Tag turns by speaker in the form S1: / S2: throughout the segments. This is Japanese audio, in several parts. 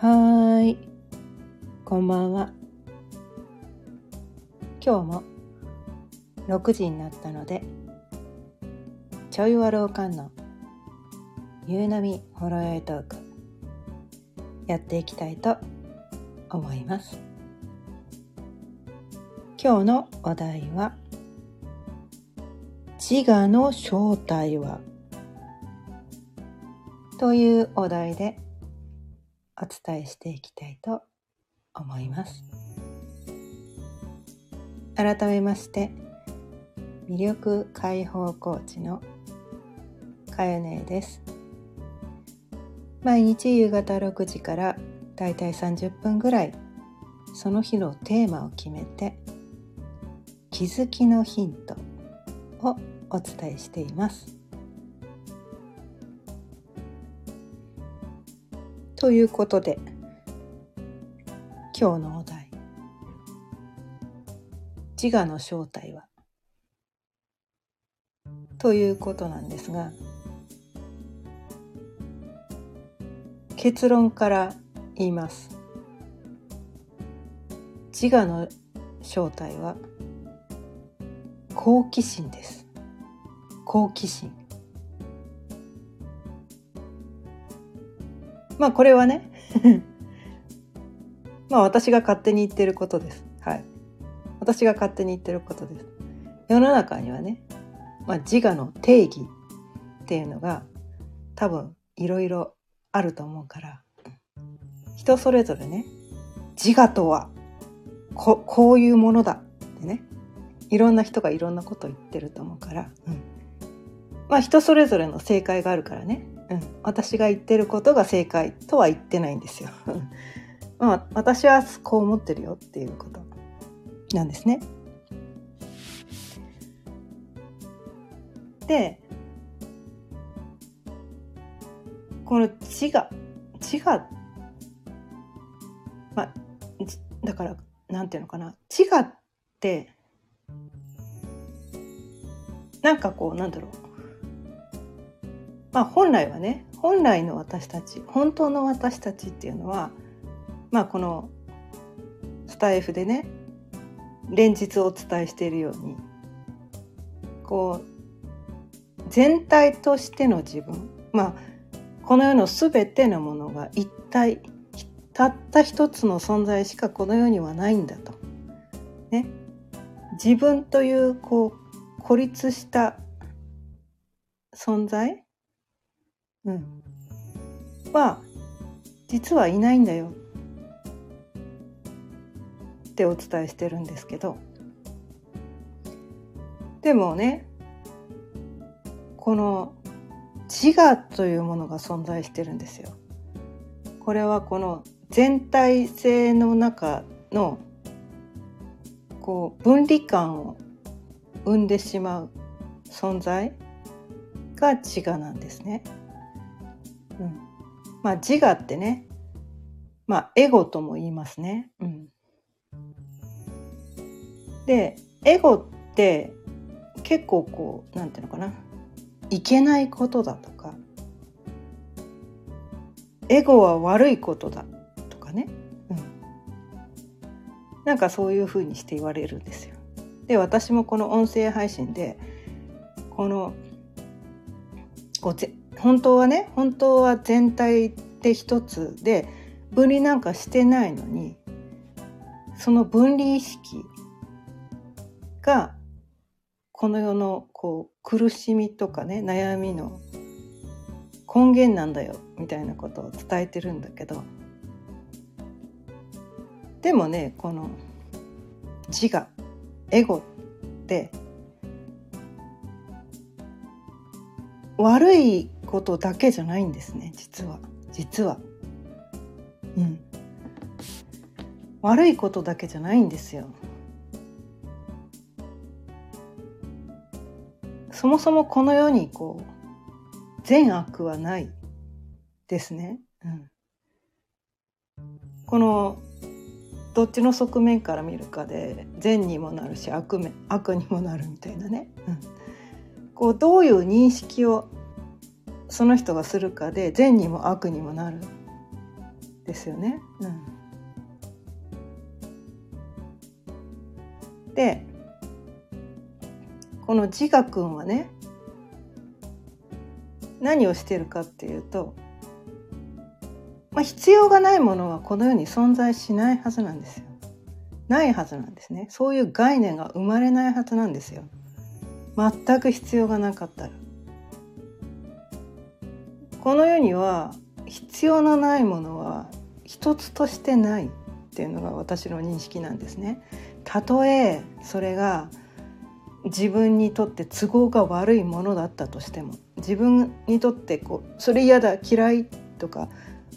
S1: はーい、こんばんは。今日も6時になったので、ちょいわろうかんの夕波ほろよいトークやっていきたいと思います。今日のお題は自我の正体は？というお題でお伝えしていきたいと思います。改めまして魅力解放コーチのかよねです。毎日夕方6時からだいたい30分ぐらいその日のテーマを決めて気づきのヒントをお伝えしています。ということで今日のお題。自我の正体は？ということなんですが結論から言います。自我の正体は好奇心です。好奇心。まあこれはね まあ私が勝手に言ってることです。はい。私が勝手に言ってることです。世の中にはね、まあ、自我の定義っていうのが多分いろいろあると思うから人それぞれね自我とはここういうものだってねいろんな人がいろんなことを言ってると思うから、うん、まあ人それぞれの正解があるからねうん、私が言ってることが正解とは言ってないんですよ。まあ、私はこう思ってるよっていうことなんですね。でこの自我自我まあだからなんていうのかな自我ってなんかこうなんだろうまあ本来はね本来の私たち本当の私たちっていうのはまあこのスタイフでね連日お伝えしているようにこう全体としての自分まあこの世の全てのものが一体たった一つの存在しかこの世にはないんだと。ね、自分というこう孤立した存在うん、は実はいないんだよってお伝えしてるんですけどでもねこの自我というものが存在してるんですよ。これはこの全体性の中のこう分離感を生んでしまう存在が自我なんですね。うん、まあ自我ってね。まあエゴとも言いますね。うん、でエゴって結構こうなんていうのかな。いけないことだとか。エゴは悪いことだとかね、うん、なんかそういうふうにして言われるんですよ。で私もこの音声配信でこのこうぜ本当はね本当は全体で一つで分離なんかしてないのにその分離意識がこの世のこう苦しみとかね悩みの根源なんだよみたいなことを伝えてるんだけどでもねこの自我エゴって悪いことだけじゃないんですね実は。実は。うん。悪いことだけじゃないんですよ。そもそもこの世にこう善悪はないですね、うん、このどっちの側面から見るかで善にもなるし悪悪にもなるみたいなね、うん、こうどういう認識をその人がするかで善にも悪にもなるですよね。うん、でこの自我くんはね何をしてるかっていうと、まあ、必要がないものはこの世に存在しないはずなんですよ。ないはずなんですね。そういう概念が生まれないはずなんですよ。全く必要がなかったら。この世には必要のないものは一つとしてないっていうのが私の認識なんですね。たとえそれが自分にとって都合が悪いものだったとしても自分にとってこうそれ嫌だ嫌いとか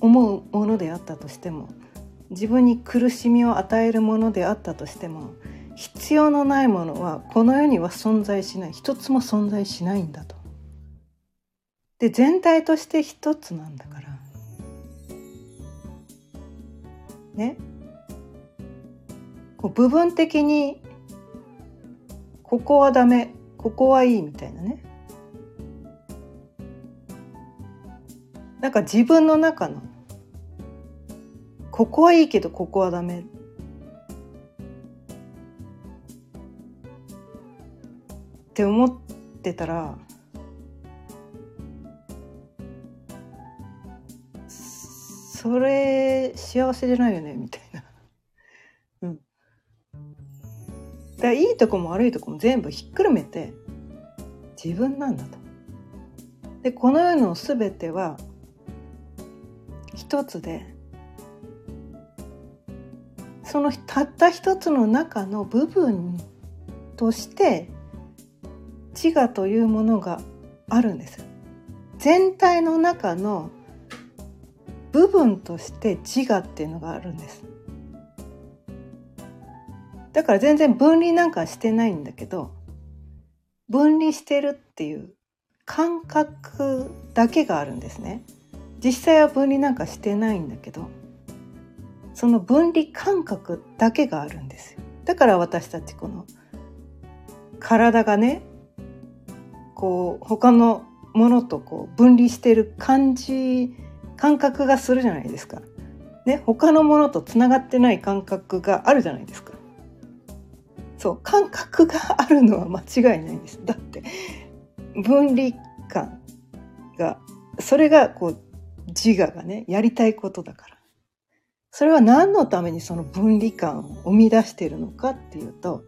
S1: 思うものであったとしても自分に苦しみを与えるものであったとしても必要のないものはこの世には存在しない一つも存在しないんだと。で全体として一つなんだから。ね。こう部分的にここはダメここはいいみたいなねなんか自分の中のここはいいけどここはダメって思ってたらそれ幸せじゃないよねみたいな。うん。だいいとこも悪いとこも全部ひっくるめて自分なんだと。でこの世の全ては一つでそのたった一つの中の部分として自我というものがあるんです。全体の中の部分として自我っていうのがあるんです。だから全然分離なんかしてないんだけど分離してるっていう感覚だけがあるんですね。実際は分離なんかしてないんだけどその分離感覚だけがあるんですよ。だから私たちこの体がねこう他のものとこう分離してる感じ感覚がするじゃないですか。ね、他のものとつながってない感覚があるじゃないですか。そう感覚があるのは間違いないんです。だって分離感がそれがこう自我がねやりたいことだから。それは何のためにその分離感を生み出しているのかっていうと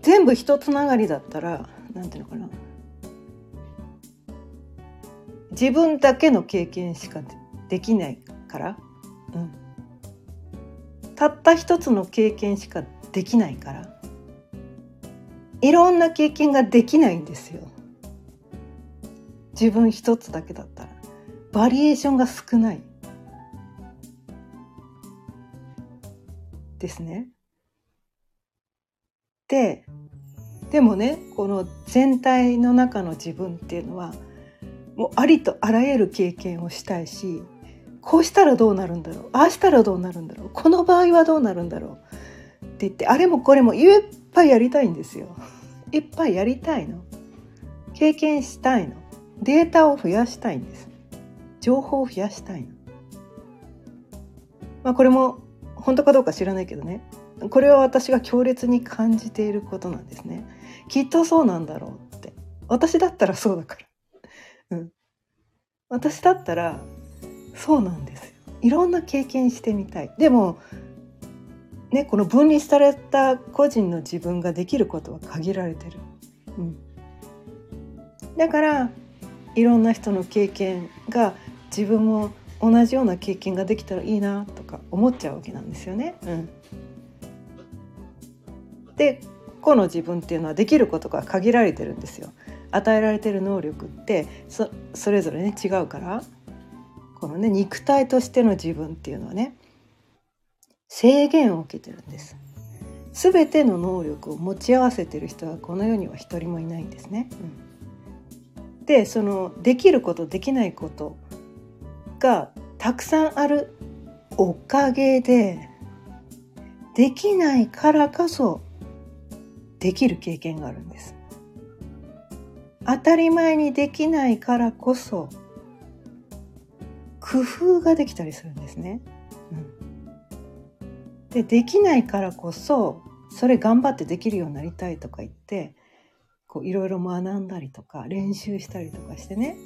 S1: 全部一つながりだったら何ていうのかな自分だけの経験しかできないから、うん、たった一つの経験しかできないから。いろんな経験ができないんですよ。自分一つだけだったら。バリエーションが少ない。ですね。ででもねこの全体の中の自分っていうのはもうありとあらゆる経験をしたいしこうしたらどうなるんだろうああしたらどうなるんだろうこの場合はどうなるんだろうって言ってあれもこれもいっぱいやりたいんですよ。いっぱいやりたいの。経験したいの。データを増やしたいんです。情報を増やしたいの。まあこれも本当かどうか知らないけどねこれは私が強烈に感じていることなんですね。きっとそうなんだろうって。私だったらそうだから。私だったらそうなんですよ。いろんな経験してみたい。でもねこの分離された個人の自分ができることは限られてる。うん。だからいろんな人の経験が自分も同じような経験ができたらいいなとか思っちゃうわけなんですよね。うん、で個の自分っていうのはできることが限られてるんですよ。与えられてる能力ってそそれぞれね違うからこのね肉体としての自分っていうのはね制限を受けてるんです。全ての能力を持ち合わせてる人はこの世には一人もいないんですね。うん、でそのできることできないことがたくさんあるおかげでできないからこそできる経験があるんです。当たり前にできないからこそ工夫ができたりするんですね。うん、でできないからこそそれ頑張ってできるようになりたいとか言っていろいろ学んだりとか練習したりとかしてね。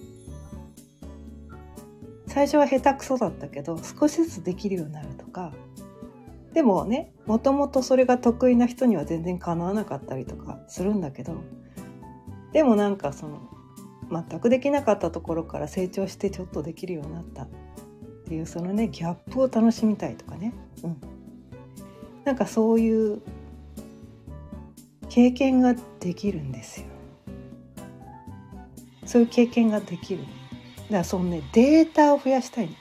S1: 最初は下手くそだったけど少しずつできるようになるとか。でもねもともとそれが得意な人には全然かなわなかったりとかするんだけどでもなんかその全くできなかったところから成長してちょっとできるようになったっていうそのねギャップを楽しみたいとかね、うん、なんかそういう経験ができるんですよ。そういう経験ができる。だからそのねデータを増やしたいの。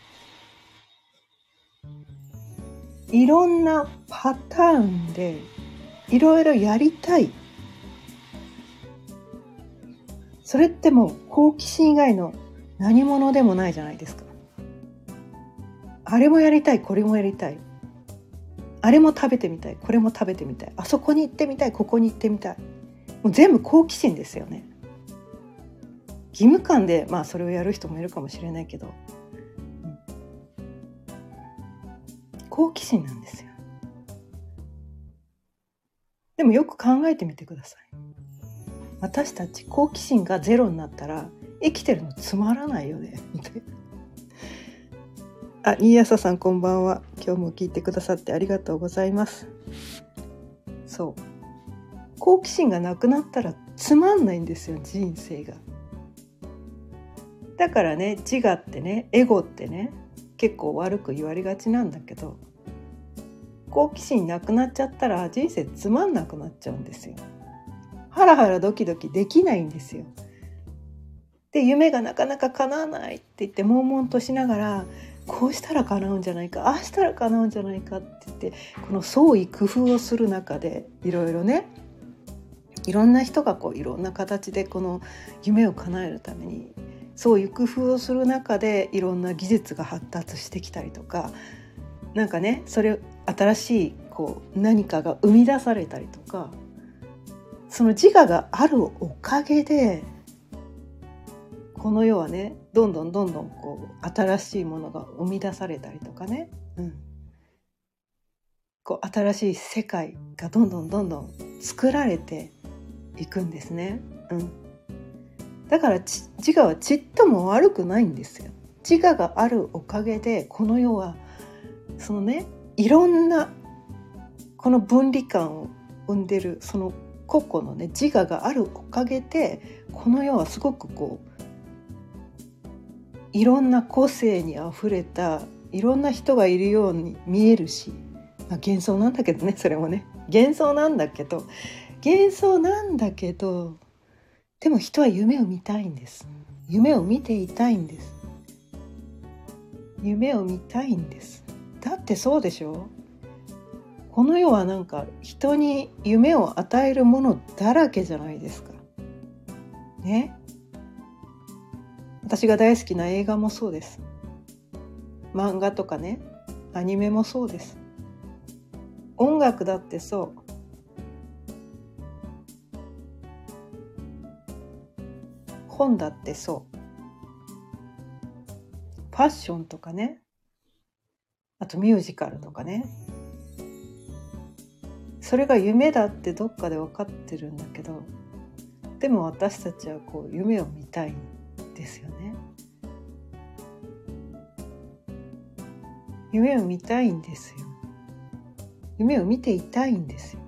S1: いろんなパターンでいろいろやりたいそれってもう好奇心以外の何者でもないじゃないですか。あれもやりたいこれもやりたいあれも食べてみたいこれも食べてみたいあそこに行ってみたいここに行ってみたいもう全部好奇心ですよね。義務感でまあそれをやる人もいるかもしれないけど、うん、好奇心なんですよ。でもよく考えてみてください。私たち好奇心がゼロになったら生きてるのつまらないよねみたいなあ、新朝さんこんばんは。今日も聞いてくださってありがとうございます。そう。好奇心がなくなったらつまんないんですよ、人生が。だからね、自我ってね、エゴってね、結構悪く言われがちなんだけど、好奇心なくなっちゃったら人生つまんなくなっちゃうんですよ。ハラハラドキドキできないんですよ。で夢がなかなか叶わないって言って悶々としながらこうしたら叶うんじゃないかああしたら叶うんじゃないかって言ってこの創意工夫をする中でいろいろねいろんな人がこういろんな形でこの夢を叶えるために創意工夫をする中でいろんな技術が発達してきたりとかなんかねそれ新しいこう何かが生み出されたりとかその自我があるおかげでこの世はねどんどんどんどんこう新しいものが生み出されたりとかね、うん、こう新しい世界がどんどんどんどん作られていくんですね。うん、だから自我はちっとも悪くないんですよ。自我があるおかげでこの世はそのねいろんなこの分離感を生んでるその個々のね自我があるおかげでこの世はすごくこういろんな個性にあふれたいろんな人がいるように見えるし、まあ、幻想なんだけどねそれもね。幻想なんだけど幻想なんだけどでも人は夢を見たいんです。夢を見ていたいんです。夢を見たいんです。だってそうでしょ？この世はなんか人に夢を与えるものだらけじゃないですか。ね。私が大好きな映画もそうです。漫画とかね、アニメもそうです。音楽だってそう。本だってそう。ファッションとかね。あとミュージカルとかね。それが夢だってどっかで分かってるんだけどでも私たちはこう夢を見たいんですよね。夢を見たいんですよ。夢を見ていたいんですよ。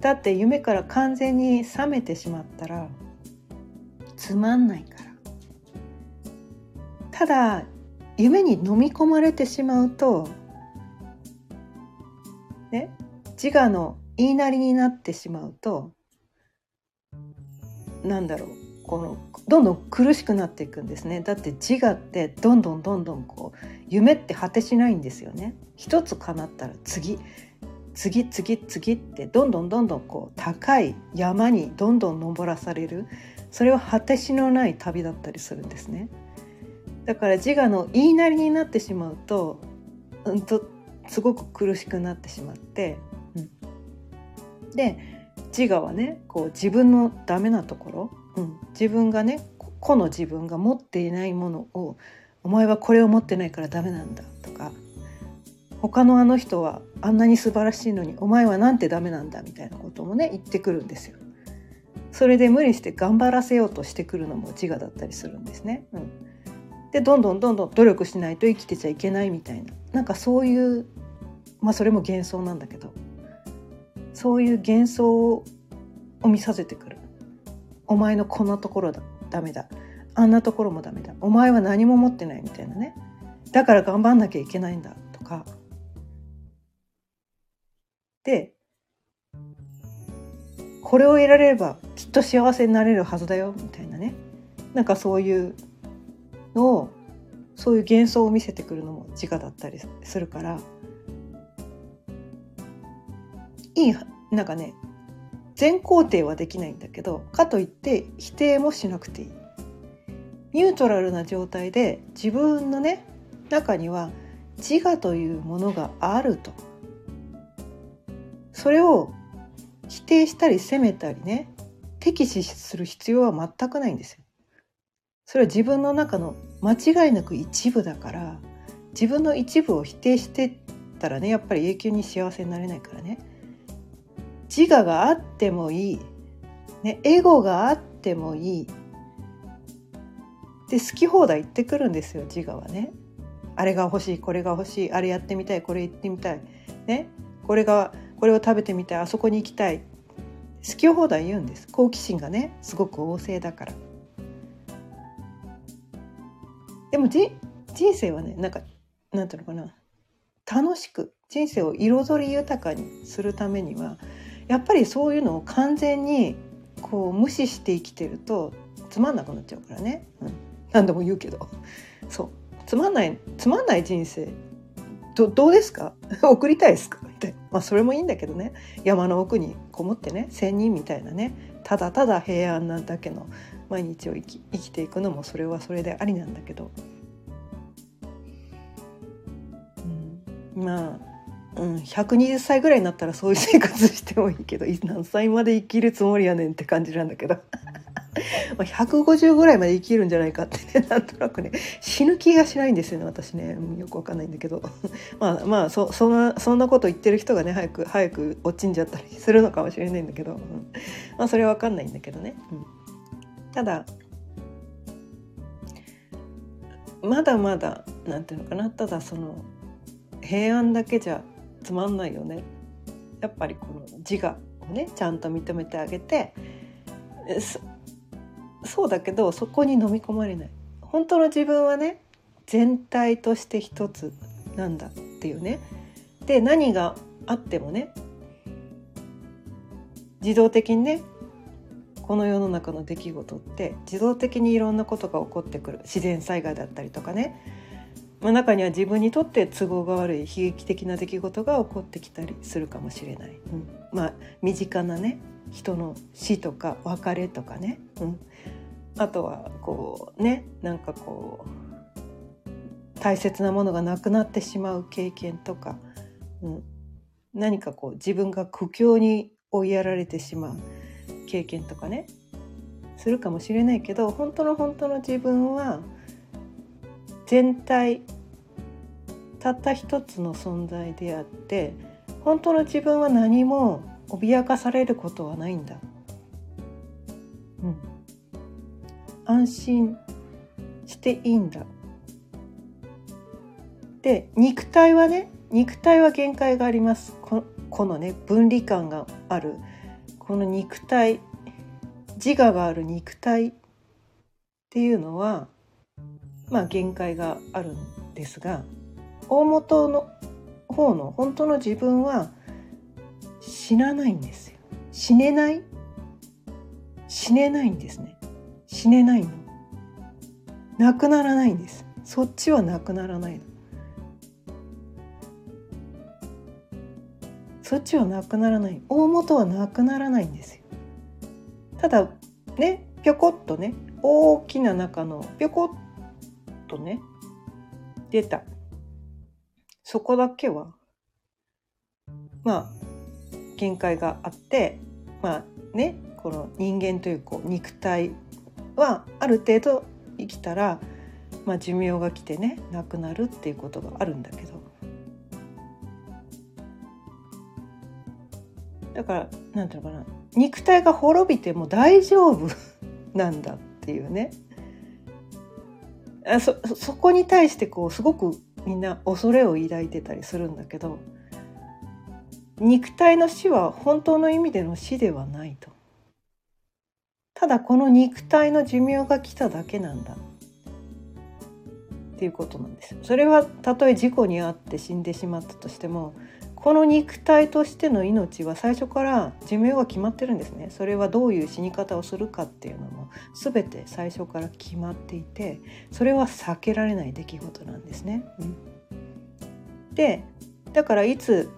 S1: だって夢から完全に覚めてしまったらつまんないから。ただ夢に飲み込まれてしまうとね自我の言いなりになってしまうとなんだろうこのどんどん苦しくなっていくんですね。だって自我ってどんどんどんどんこう夢って果てしないんですよね。一つ叶ったら次次次次ってどんどんどんどんこう高い山にどんどん登らされる。それは果てしのない旅だったりするんですね。だから自我の言いなりになってしまうと,、うんとすごく苦しくなってしまってで自我はねこう自分のダメなところ、うん、自分がね個の自分が持っていないものをお前はこれを持ってないからダメなんだとか他のあの人はあんなに素晴らしいのにお前はなんてダメなんだみたいなこともね言ってくるんですよ。それで無理して頑張らせようとしてくるのも自我だったりするんですね。うん、でどんどんどんどん努力しないと生きてちゃいけないみたいななんかそういうまあそれも幻想なんだけどそういう幻想を見させてくる。お前のこんなところだ。ダメだ。あんなところもダメだ。お前は何も持ってないみたいなね。だから頑張んなきゃいけないんだとか。でこれを得られればきっと幸せになれるはずだよみたいなね。なんかそういうのをそういう幻想を見せてくるのも自我だったりするから。いいなんかね全肯定はできないんだけどかといって否定もしなくていい。ニュートラルな状態で自分のね中には自我というものがあると。それを否定したり責めたりね敵視する必要は全くないんですよ。それは自分の中の間違いなく一部だから自分の一部を否定してたらねやっぱり永久に幸せになれないからね。自我があってもいい、ね、エゴがあってもいい。で好き放題言ってくるんですよ自我はね。あれが欲しいこれが欲しい。あれやってみたいこれ行ってみたい。ねこれがこれを食べてみたい。あそこに行きたい。好き放題言うんです。好奇心がねすごく旺盛だから。でもじ人生はねなんかなんていうのかな。楽しく人生を彩り豊かにするためにはやっぱりそういうのを完全にこう無視して生きてるとつまんなくなっちゃうからね、うん、何度も言うけど。そう。つまんないつまんない人生。どどうですか？送りたいですか？みたいなまあそれもいいんだけどね。山の奥にこもってね。仙人みたいなね。ただただ平安なだけの毎日を生き生きていくのもそれはそれでありなんだけど、うん、まあうん、120歳ぐらいになったらそういう生活してもいいけど何歳まで生きるつもりやねんって感じなんだけど。ま150ぐらいまで生きるんじゃないかってねなんとなくね死ぬ気がしないんですよね私ね。よくわかんないんだけど。まあまあそそんなそんなこと言ってる人がね早く早く落ちんじゃったりするのかもしれないんだけど、うん、まあそれはわかんないんだけどね、うん、ただまだまだなんていうのかなただその平安だけじゃつまんないよね。やっぱりこの自我をねちゃんと認めてあげてそうだけどそこに飲み込まれない。本当の自分はね全体として一つなんだっていうね。で何があってもね自動的にねこの世の中の出来事って自動的にいろんなことが起こってくる。自然災害だったりとかね。まあ、中には自分にとって都合が悪い悲劇的な出来事が起こってきたりするかもしれない、うん、まあ身近なね人の死とか別れとかね、うん、あとはこうねなんかこう大切なものがなくなってしまう経験とか、うん、何かこう自分が苦境に追いやられてしまう経験とかね。するかもしれないけど本当の本当の自分は全体たった一つの存在であって本当の自分は何も脅かされることはないんだ。うん、安心していいんだ。で肉体はね肉体は限界がありますここのね分離感があるこの肉体自我がある肉体っていうのはまあ限界があるんですが大元の方の本当の自分は死なないんですよ。死ねない？死ねないんですね。死ねないの。なくならないんです。そっちはなくならないの。そっちはなくならない。大元はなくならないんですよ。ただねぴょこっとね大きな中のぴょこっとね出た。そこだけはまあ限界があってまあねこの人間というこう肉体はある程度生きたらまあ、寿命が来てね亡くなるっていうことがあるんだけど。だからなんていうのかな。肉体が滅びても大丈夫 なんだっていうね。あそそこに対してこうすごくみんな恐れを抱いてたりするんだけど肉体の死は本当の意味での死ではないと。ただこの肉体の寿命が来ただけなんだっていうことなんですそれはたとえ事故に遭って死んでしまったとしてもこの肉体としての命は最初から寿命が決まってるんですね。それはどういう死に方をするかっていうのも全て最初から決まっていてそれは避けられない出来事なんですね。うん、でだからいつ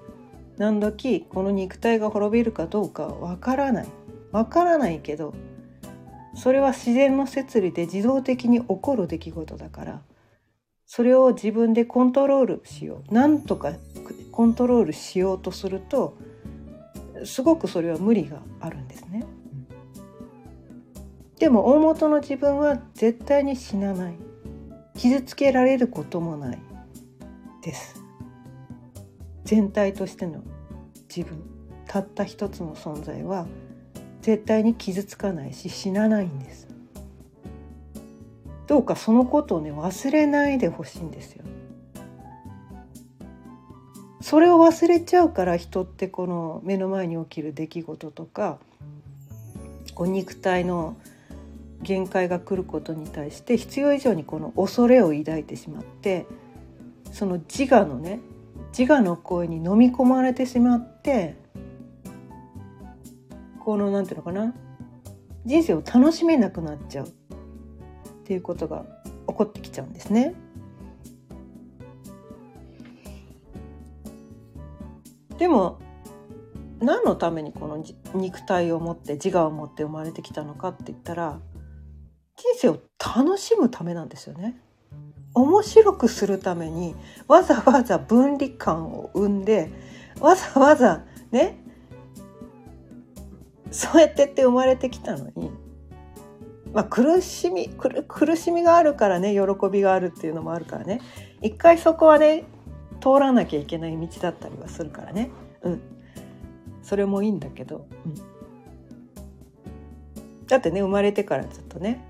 S1: 何時この肉体が滅びるかどうかわからない。わからないけどそれは自然の摂理で自動的に起こる出来事だからそれを自分でコントロールしよう。なんとかコントロールしようとするとすごくそれは無理があるんですね。でも大元の自分は絶対に死なない。傷つけられることもない。です。全体としての自分。たった一つの存在は絶対に傷つかないし死なないんです。どうかそのことをね忘れないでほしいんですよ。それを忘れちゃうから人ってこの目の前に起きる出来事とかこう肉体の限界が来ることに対して必要以上にこの恐れを抱いてしまってその自我のね自我の声に飲み込まれてしまってこの何て言うのかな人生を楽しめなくなっちゃうっていうことが起こってきちゃうんですね。でも何のためにこの肉体を持って自我を持って生まれてきたのかって言ったら人生を楽しむためなんですよね。面白くするためにわざわざ分離感を生んでわざわざねそうやってって生まれてきたのにまあ、苦しみ苦しみがあるからね喜びがあるっていうのもあるからね一回そこはね通らなきゃいけない道だったりはするからね。うん。それもいいんだけど、うん、だってね生まれてからずっとね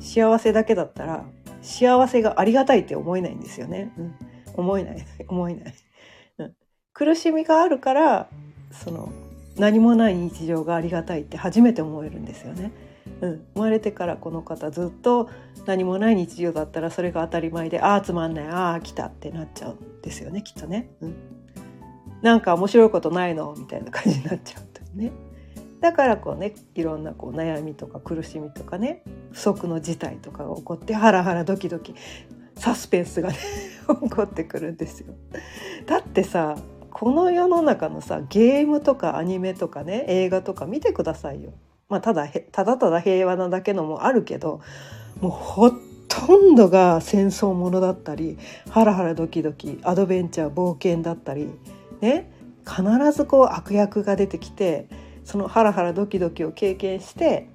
S1: 幸せだけだったら幸せがありがたいって思えないんですよね、うん、思えない。思えない、うん、苦しみがあるからその何もない日常がありがたいって初めて思えるんですよね。うん、生まれてからこの方ずっと何もない日常だったらそれが当たり前でああつまんないああ来たってなっちゃうんですよねきっとね、うん。なんか面白いことないのみたいな感じになっちゃうとね。だからこうねいろんなこう悩みとか苦しみとかね不測の事態とかが起こってハラハラドキドキサスペンスがね 起こってくるんですよ。だってさこの世の中のさゲームとかアニメとかね映画とか見てくださいよ。まあ、ただただただ平和なだけのもあるけどもうほとんどが戦争ものだったりハラハラドキドキアドベンチャー冒険だったりね必ずこう悪役が出てきてそのハラハラドキドキを経験して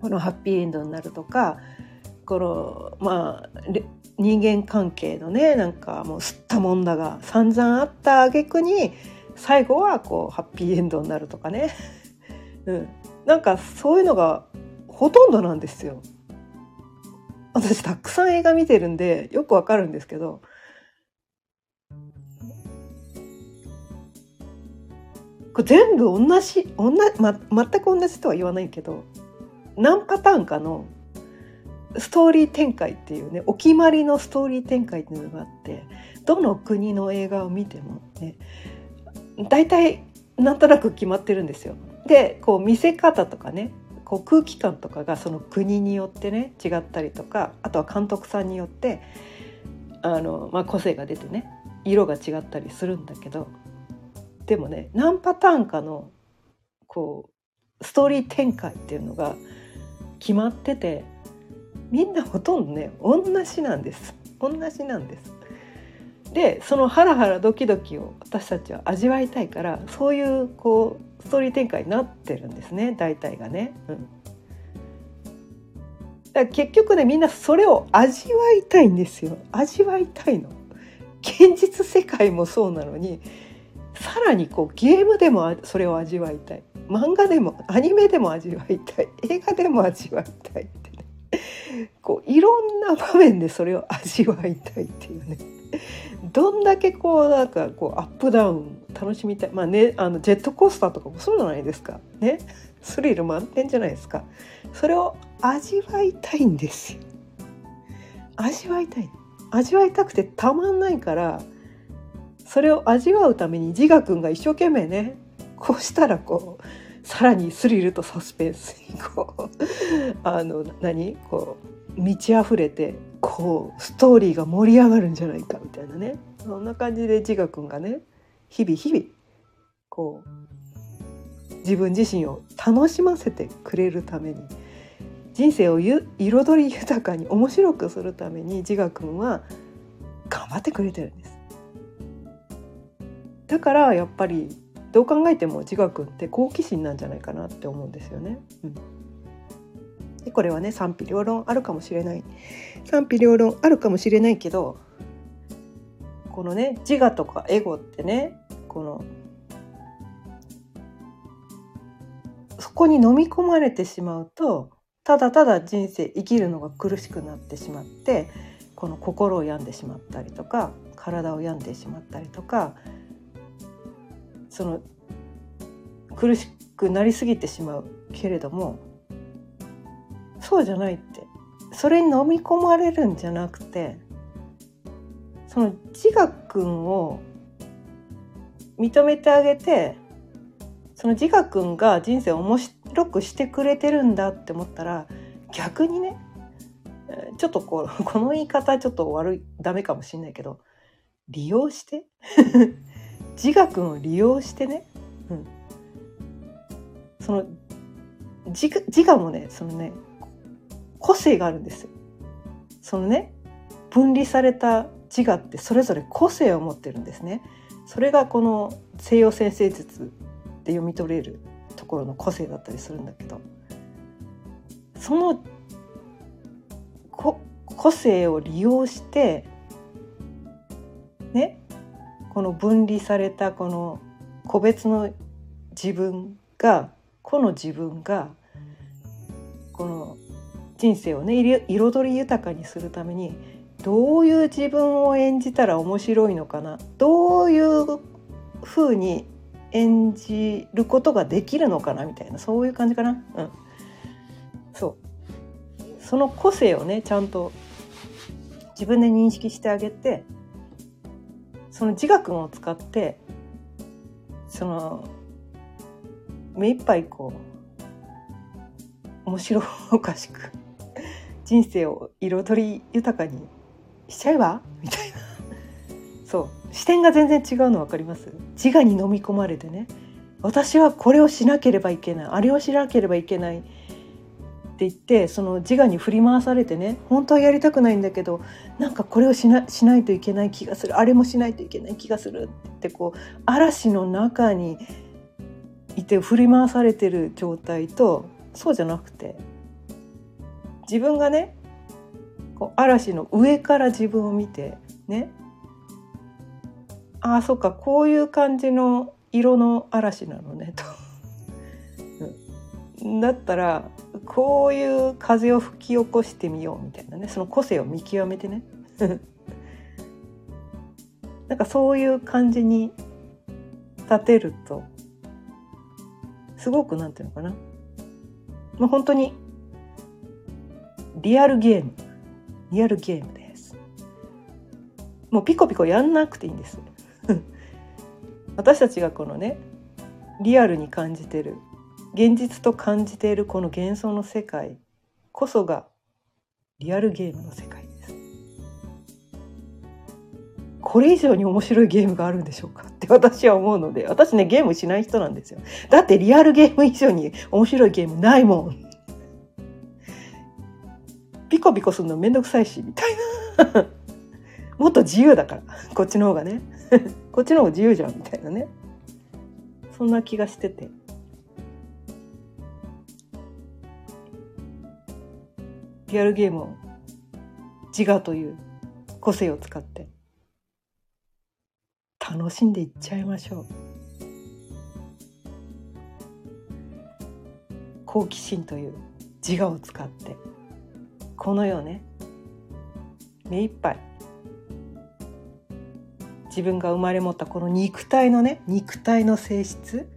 S1: このハッピーエンドになるとかこのまあ人間関係のねなんかもう吸ったもんだが散々あった挙句に最後はこうハッピーエンドになるとかね、うん、なんかそういうのがほとんどなんですよ。私たくさん映画見てるんでよくわかるんですけどこれ全部同じ同じ、ま、全く同じとは言わないけど何パターンかのストーリー展開っていうねお決まりのストーリー展開っていうのがあってどの国の映画を見てもね大体なんとなく決まってるんですよ。でこう見せ方とかねこう空気感とかがその国によってね違ったりとかあとは監督さんによってあの、まあ、個性が出てね色が違ったりするんだけどでもね何パターンかのこうストーリー展開っていうのが決まっててみんなほとんどね同じなんです同じなんです。でそのハラハラドキドキを私たちは味わいたいからそういうこうストーリー展開になってるんですね大体がね。うん、から結局ねみんなそれを味わいたいんですよ。味わいたいの。現実世界もそうなのにさらにこうゲームでもそれを味わいたい。漫画でもアニメでも味わいたい。映画でも味わいたいってね。こういろんな場面でそれを味わいたいっていうね。どんだけこうなんかこうアップダウン楽しみたい。まあねあのジェットコースターとかもそうじゃないですか。ね。スリル満点じゃないですか。それを味わいたいんですよ。味わいたい。味わいたくてたまんないからそれを味わうために自我くんが一生懸命ねこうしたらこうさらにスリルとサスペンスにこう あの何？こう満ち溢れてこうストーリーが盛り上がるんじゃないかみたいなね。そんな感じで自我くんがね日々日々こう自分自身を楽しませてくれるために人生を彩り豊かに面白くするために自我くんは頑張ってくれてるんです。だからやっぱりどう考えても自我くんって好奇心なんじゃないかなって思うんですよね。うん、でこれはね賛否両論あるかもしれない賛否両論あるかもしれないけどこのね自我とかエゴってねこのそこに飲み込まれてしまうとただただ人生生きるのが苦しくなってしまってこの心を病んでしまったりとか体を病んでしまったりとかその苦しくなりすぎてしまうけれどもそうじゃないって。それに飲み込まれるんじゃなくてその自我くんを認めてあげてその自我くんが人生を面白くしてくれてるんだって思ったら逆にねちょっとこう この言い方ちょっと悪いダメかもしんないけど利用して 自我くんを利用してね、うん、その自自我もねそのね個性があるんですよ。そのね分離された自我ってそれぞれ個性を持ってるんですね。それがこの西洋先生術で読み取れるところの個性だったりするんだけどその個性を利用してねこの分離されたこの個別の自分が個の自分がこの人生をね彩り豊かにするためにどういう自分を演じたら面白いのかな？どういうふうに演じることができるのかな？みたいなそういう感じかな？うん、そう。その個性をねちゃんと自分で認識してあげてその自我君を使ってその目いっぱいこう面白おかしく人生を彩り豊かにしちゃえば？みたいな。そう。視点が全然違うの分かります？自我に飲み込まれてね。私はこれをしなければいけない。あれをしなければいけないって言ってその自我に振り回されてね本当はやりたくないんだけどなんかこれをしなしないといけない気がする。あれもしないといけない気がするって言ってこう嵐の中にいて振り回されてる状態とそうじゃなくて自分がねこう嵐の上から自分を見てね。ああそっかこういう感じの色の嵐なのねと。だったらこういう風を吹き起こしてみようみたいなねその個性を見極めてね。なんかそういう感じに立てるとすごくなんていうのかな。まあ本当にリアルゲーム。リアルゲームです。もうピコピコやんなくていいんです。私たちがこのねリアルに感じてる現実と感じているこの幻想の世界こそがリアルゲームの世界です。これ以上に面白いゲームがあるんでしょうかって私は思うので私ねゲームしない人なんですよ。だってリアルゲーム以上に面白いゲームないもん。ピコピコするのめんどくさいしみたいな。もっと自由だから。こっちの方がね。こっちの方が自由じゃんみたいなね。そんな気がしてて。リアルゲームを自我という個性を使って。楽しんでいっちゃいましょう。好奇心という自我を使って。この世ね目いっぱい自分が生まれ持ったこの肉体のね肉体の性質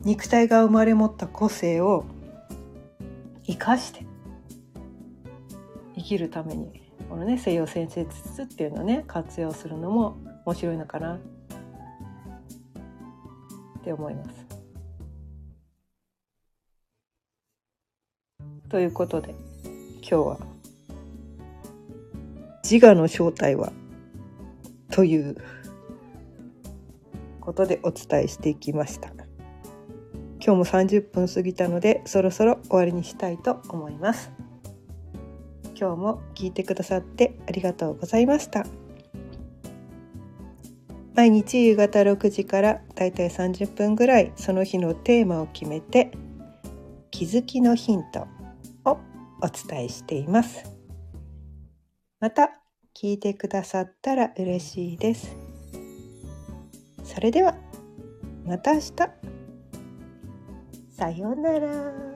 S1: 肉体が生まれ持った個性を生かして生きるためにこのね西洋先生術っていうのをね活用するのも面白いのかなって思います。ということで今日は自我の正体はということでお伝えしていきました。今日も30分過ぎたのでそろそろ終わりにしたいと思います。今日も聞いてくださってありがとうございました。毎日夕方6時からだいたい30分ぐらいその日のテーマを決めて気づきのヒントをお伝えしています。また聞いてくださったら嬉しいですそれではまた明日さようなら。